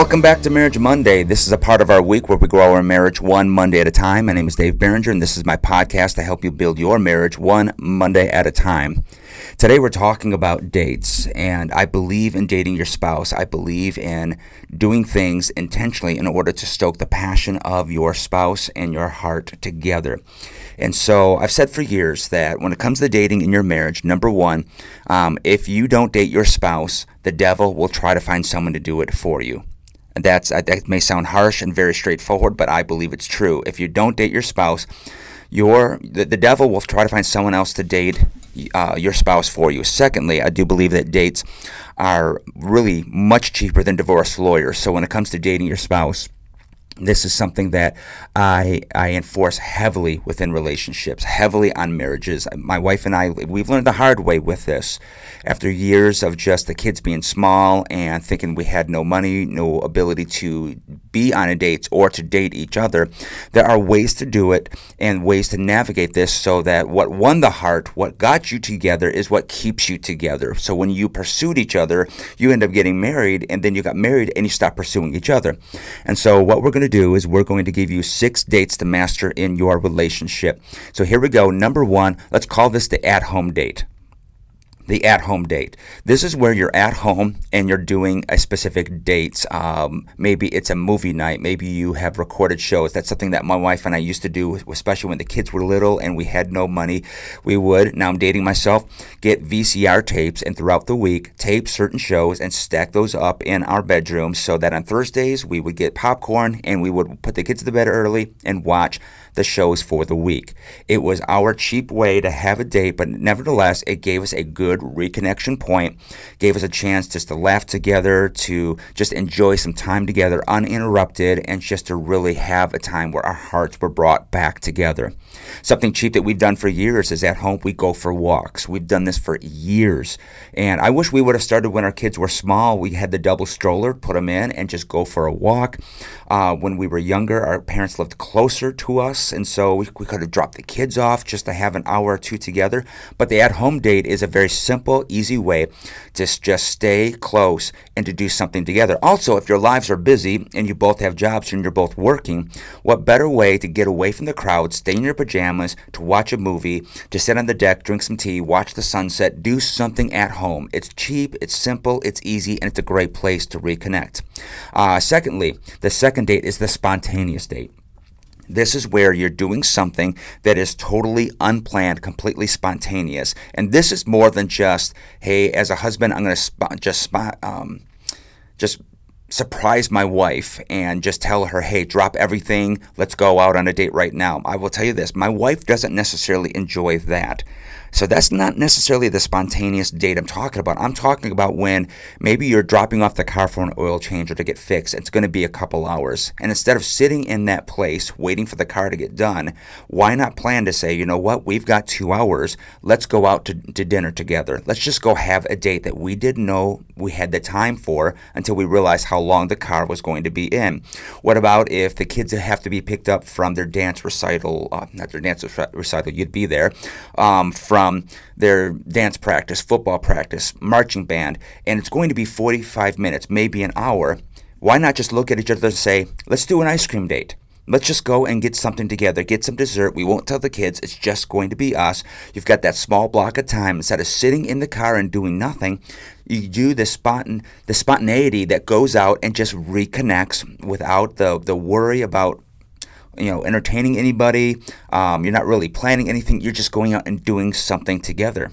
Welcome back to Marriage Monday. This is a part of our week where we grow our marriage one Monday at a time. My name is Dave Barringer, and this is my podcast to help you build your marriage one Monday at a time. Today we're talking about dates, and I believe in dating your spouse. I believe in doing things intentionally in order to stoke the passion of your spouse and your heart together. And so I've said for years that when it comes to dating in your marriage, number one, um, if you don't date your spouse, the devil will try to find someone to do it for you. And that's that may sound harsh and very straightforward, but I believe it's true. If you don't date your spouse, your the, the devil will try to find someone else to date uh, your spouse for you. Secondly, I do believe that dates are really much cheaper than divorce lawyers. So when it comes to dating your spouse, this is something that I, I enforce heavily within relationships, heavily on marriages. My wife and I, we've learned the hard way with this. After years of just the kids being small and thinking we had no money, no ability to be on a date or to date each other, there are ways to do it and ways to navigate this so that what won the heart, what got you together, is what keeps you together. So when you pursued each other, you end up getting married, and then you got married and you stop pursuing each other. And so what we're going to do is we're going to give you six dates to master in your relationship. So here we go. Number one, let's call this the at home date the at home date. This is where you're at home and you're doing a specific date. Um, maybe it's a movie night. Maybe you have recorded shows. That's something that my wife and I used to do, especially when the kids were little and we had no money. We would, now I'm dating myself, get VCR tapes and throughout the week tape certain shows and stack those up in our bedroom so that on Thursdays we would get popcorn and we would put the kids to bed early and watch the shows for the week. It was our cheap way to have a date, but nevertheless, it gave us a good reconnection point, gave us a chance just to laugh together, to just enjoy some time together uninterrupted, and just to really have a time where our hearts were brought back together. Something cheap that we've done for years is at home we go for walks. We've done this for years. And I wish we would have started when our kids were small. We had the double stroller, put them in, and just go for a walk. Uh, when we were younger, our parents lived closer to us, and so we, we could have dropped the kids off just to have an hour or two together. But the at home date is a very simple, easy way to just stay close and to do something together. Also, if your lives are busy and you both have jobs and you're both working, what better way to get away from the crowd, stay in your pajamas, to watch a movie, to sit on the deck, drink some tea, watch the sunset, do something at home. It's cheap, it's simple, it's easy, and it's a great place to reconnect. Uh, secondly, the second date is the spontaneous date. This is where you're doing something that is totally unplanned, completely spontaneous. And this is more than just, hey, as a husband, I'm going to sp- just spot, um, just surprise my wife and just tell her, hey, drop everything, let's go out on a date right now. I will tell you this my wife doesn't necessarily enjoy that. So that's not necessarily the spontaneous date I'm talking about. I'm talking about when maybe you're dropping off the car for an oil change or to get fixed. It's going to be a couple hours. And instead of sitting in that place waiting for the car to get done, why not plan to say, you know what, we've got two hours. Let's go out to, to dinner together. Let's just go have a date that we didn't know we had the time for until we realized how long the car was going to be in. What about if the kids have to be picked up from their dance recital, uh, not their dance recital, you'd be there, um, from from their dance practice, football practice, marching band, and it's going to be 45 minutes, maybe an hour, why not just look at each other and say, let's do an ice cream date? Let's just go and get something together, get some dessert. We won't tell the kids. It's just going to be us. You've got that small block of time. Instead of sitting in the car and doing nothing, you do the spontan the spontaneity that goes out and just reconnects without the the worry about you know entertaining anybody. Um, you're not really planning anything. You're just going out and doing something together.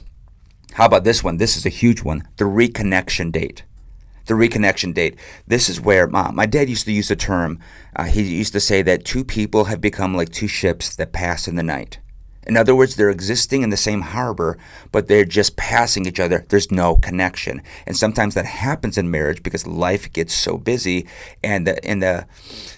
How about this one? This is a huge one. The reconnection date. The reconnection date. This is where my, my dad used to use the term. Uh, he used to say that two people have become like two ships that pass in the night. In other words, they're existing in the same harbor, but they're just passing each other. There's no connection. And sometimes that happens in marriage because life gets so busy and the, and the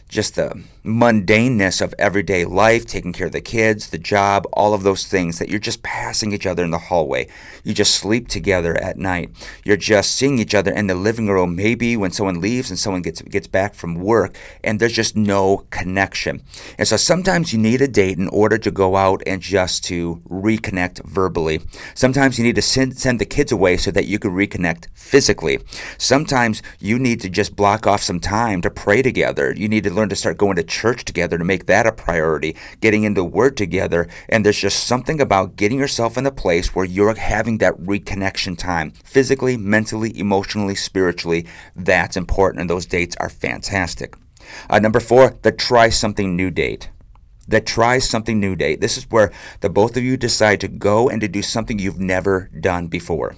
just the mundaneness of everyday life, taking care of the kids, the job, all of those things that you're just passing each other in the hallway. You just sleep together at night. You're just seeing each other in the living room, maybe when someone leaves and someone gets gets back from work, and there's just no connection. And so sometimes you need a date in order to go out and just to reconnect verbally. Sometimes you need to send send the kids away so that you can reconnect physically. Sometimes you need to just block off some time to pray together. You need to learn to start going to church together to make that a priority, getting into Word together. And there's just something about getting yourself in a place where you're having that reconnection time physically, mentally, emotionally, spiritually. That's important. And those dates are fantastic. Uh, number four, the try something new date the try something new date. This is where the both of you decide to go and to do something you've never done before.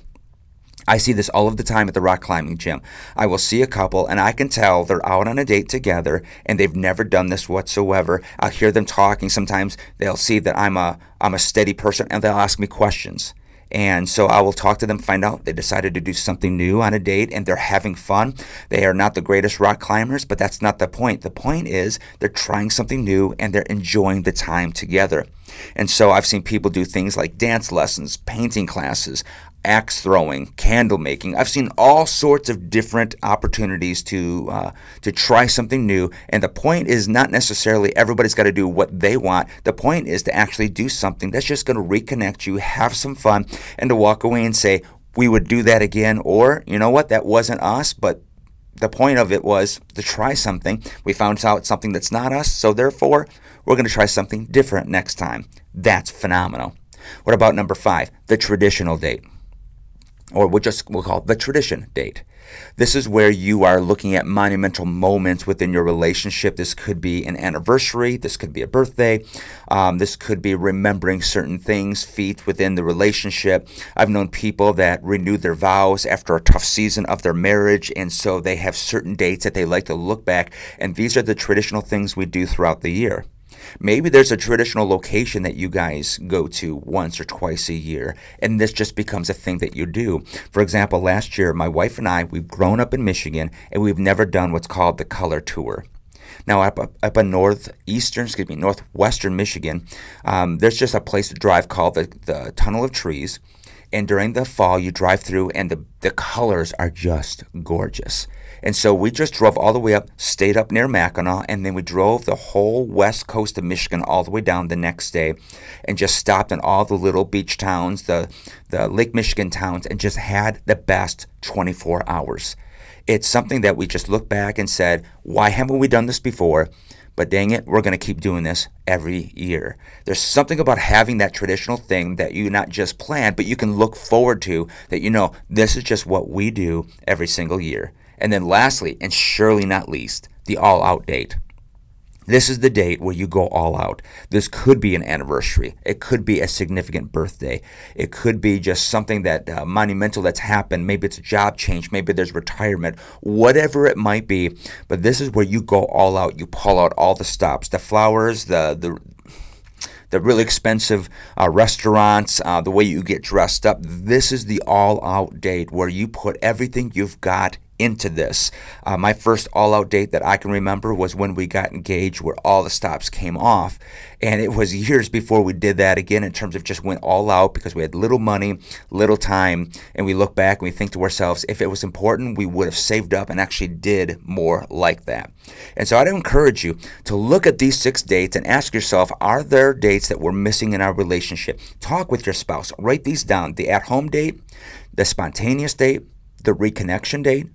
I see this all of the time at the rock climbing gym. I will see a couple and I can tell they're out on a date together and they've never done this whatsoever. I'll hear them talking. Sometimes they'll see that I'm a I'm a steady person and they'll ask me questions. And so I will talk to them, find out they decided to do something new on a date and they're having fun. They are not the greatest rock climbers, but that's not the point. The point is they're trying something new and they're enjoying the time together. And so I've seen people do things like dance lessons, painting classes axe throwing, candle making. I've seen all sorts of different opportunities to uh, to try something new. And the point is not necessarily everybody's got to do what they want. The point is to actually do something that's just going to reconnect you, have some fun, and to walk away and say, "We would do that again," or you know what, that wasn't us, but. The point of it was to try something. We found out something that's not us, so therefore, we're going to try something different next time. That's phenomenal. What about number five, the traditional date? Or we'll just we'll call it the tradition date. This is where you are looking at monumental moments within your relationship. This could be an anniversary. This could be a birthday. Um, this could be remembering certain things, feet within the relationship. I've known people that renew their vows after a tough season of their marriage, and so they have certain dates that they like to look back. And these are the traditional things we do throughout the year. Maybe there's a traditional location that you guys go to once or twice a year, and this just becomes a thing that you do. For example, last year, my wife and I, we've grown up in Michigan, and we've never done what's called the color tour. Now, up, up, in northeastern, excuse me, northwestern Michigan, um, there's just a place to drive called the, the Tunnel of Trees. And during the fall, you drive through, and the, the colors are just gorgeous. And so we just drove all the way up, stayed up near Mackinac, and then we drove the whole west coast of Michigan all the way down the next day and just stopped in all the little beach towns, the, the Lake Michigan towns, and just had the best 24 hours. It's something that we just looked back and said, why haven't we done this before? But dang it, we're going to keep doing this every year. There's something about having that traditional thing that you not just plan, but you can look forward to that you know this is just what we do every single year. And then lastly, and surely not least, the all out date. This is the date where you go all out. This could be an anniversary. It could be a significant birthday. It could be just something that uh, monumental that's happened. Maybe it's a job change. Maybe there's retirement. Whatever it might be. But this is where you go all out. You pull out all the stops, the flowers, the the the really expensive uh, restaurants, uh, the way you get dressed up. This is the all out date where you put everything you've got into this. Uh, my first all out date that I can remember was when we got engaged, where all the stops came off. And it was years before we did that again in terms of just went all out because we had little money, little time. And we look back and we think to ourselves, if it was important, we would have saved up and actually did more like that. And so I'd encourage you to look at these six dates and ask yourself, are there dates that we're missing in our relationship? Talk with your spouse, write these down the at home date, the spontaneous date, the reconnection date,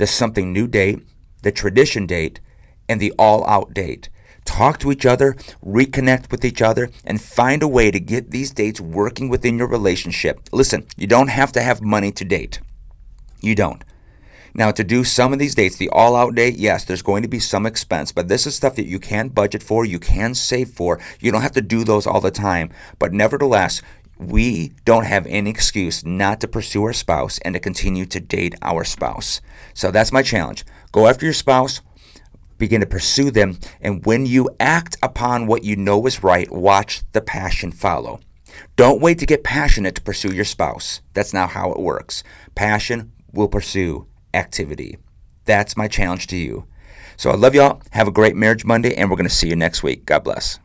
the something new date, the tradition date, and the all out date. Talk to each other, reconnect with each other, and find a way to get these dates working within your relationship. Listen, you don't have to have money to date. You don't. Now, to do some of these dates, the all out date, yes, there's going to be some expense, but this is stuff that you can budget for, you can save for. You don't have to do those all the time. But nevertheless, we don't have any excuse not to pursue our spouse and to continue to date our spouse. So that's my challenge. Go after your spouse, begin to pursue them, and when you act upon what you know is right, watch the passion follow. Don't wait to get passionate to pursue your spouse. That's not how it works. Passion will pursue activity. That's my challenge to you. So I love y'all. Have a great Marriage Monday, and we're going to see you next week. God bless.